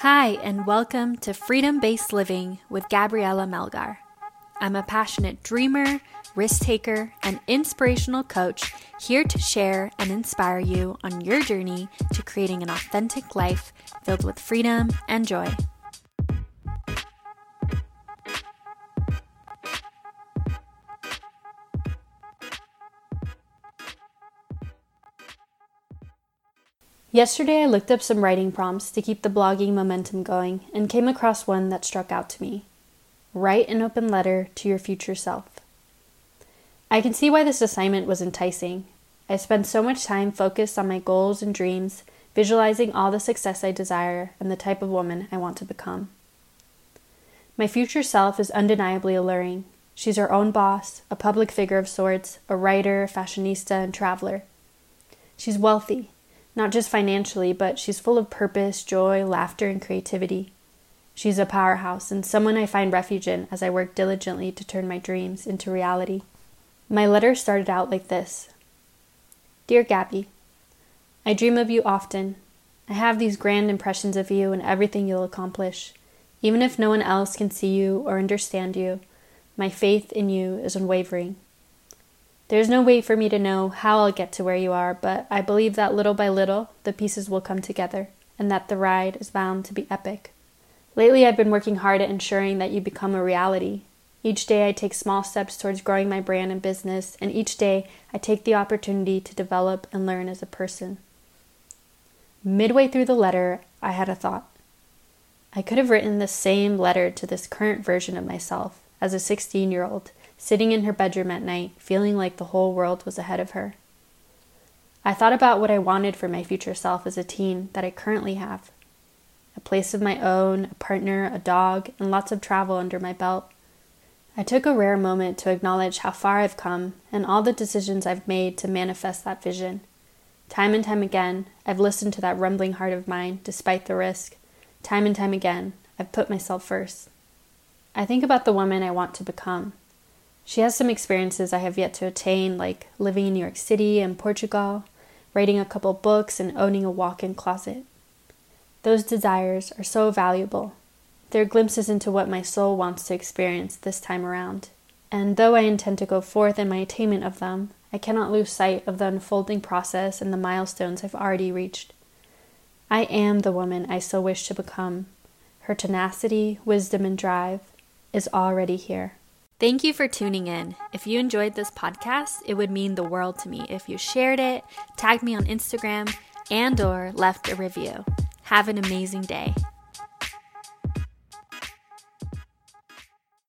Hi, and welcome to Freedom Based Living with Gabriella Melgar. I'm a passionate dreamer, risk taker, and inspirational coach here to share and inspire you on your journey to creating an authentic life filled with freedom and joy. Yesterday, I looked up some writing prompts to keep the blogging momentum going and came across one that struck out to me Write an open letter to your future self. I can see why this assignment was enticing. I spend so much time focused on my goals and dreams, visualizing all the success I desire and the type of woman I want to become. My future self is undeniably alluring. She's her own boss, a public figure of sorts, a writer, fashionista, and traveler. She's wealthy, not just financially, but she's full of purpose, joy, laughter, and creativity. She's a powerhouse and someone I find refuge in as I work diligently to turn my dreams into reality. My letter started out like this Dear Gabby, I dream of you often. I have these grand impressions of you and everything you'll accomplish. Even if no one else can see you or understand you, my faith in you is unwavering. There's no way for me to know how I'll get to where you are, but I believe that little by little the pieces will come together and that the ride is bound to be epic. Lately, I've been working hard at ensuring that you become a reality. Each day, I take small steps towards growing my brand and business, and each day, I take the opportunity to develop and learn as a person. Midway through the letter, I had a thought. I could have written the same letter to this current version of myself as a 16 year old sitting in her bedroom at night, feeling like the whole world was ahead of her. I thought about what I wanted for my future self as a teen that I currently have a place of my own, a partner, a dog, and lots of travel under my belt. I took a rare moment to acknowledge how far I've come and all the decisions I've made to manifest that vision. Time and time again, I've listened to that rumbling heart of mine despite the risk. Time and time again, I've put myself first. I think about the woman I want to become she has some experiences I have yet to attain, like living in New York City and Portugal, writing a couple books, and owning a walk in closet. Those desires are so valuable. They're glimpses into what my soul wants to experience this time around. And though I intend to go forth in my attainment of them, I cannot lose sight of the unfolding process and the milestones I've already reached. I am the woman I so wish to become. Her tenacity, wisdom, and drive is already here. Thank you for tuning in. If you enjoyed this podcast, it would mean the world to me if you shared it, tagged me on Instagram, and or left a review. Have an amazing day.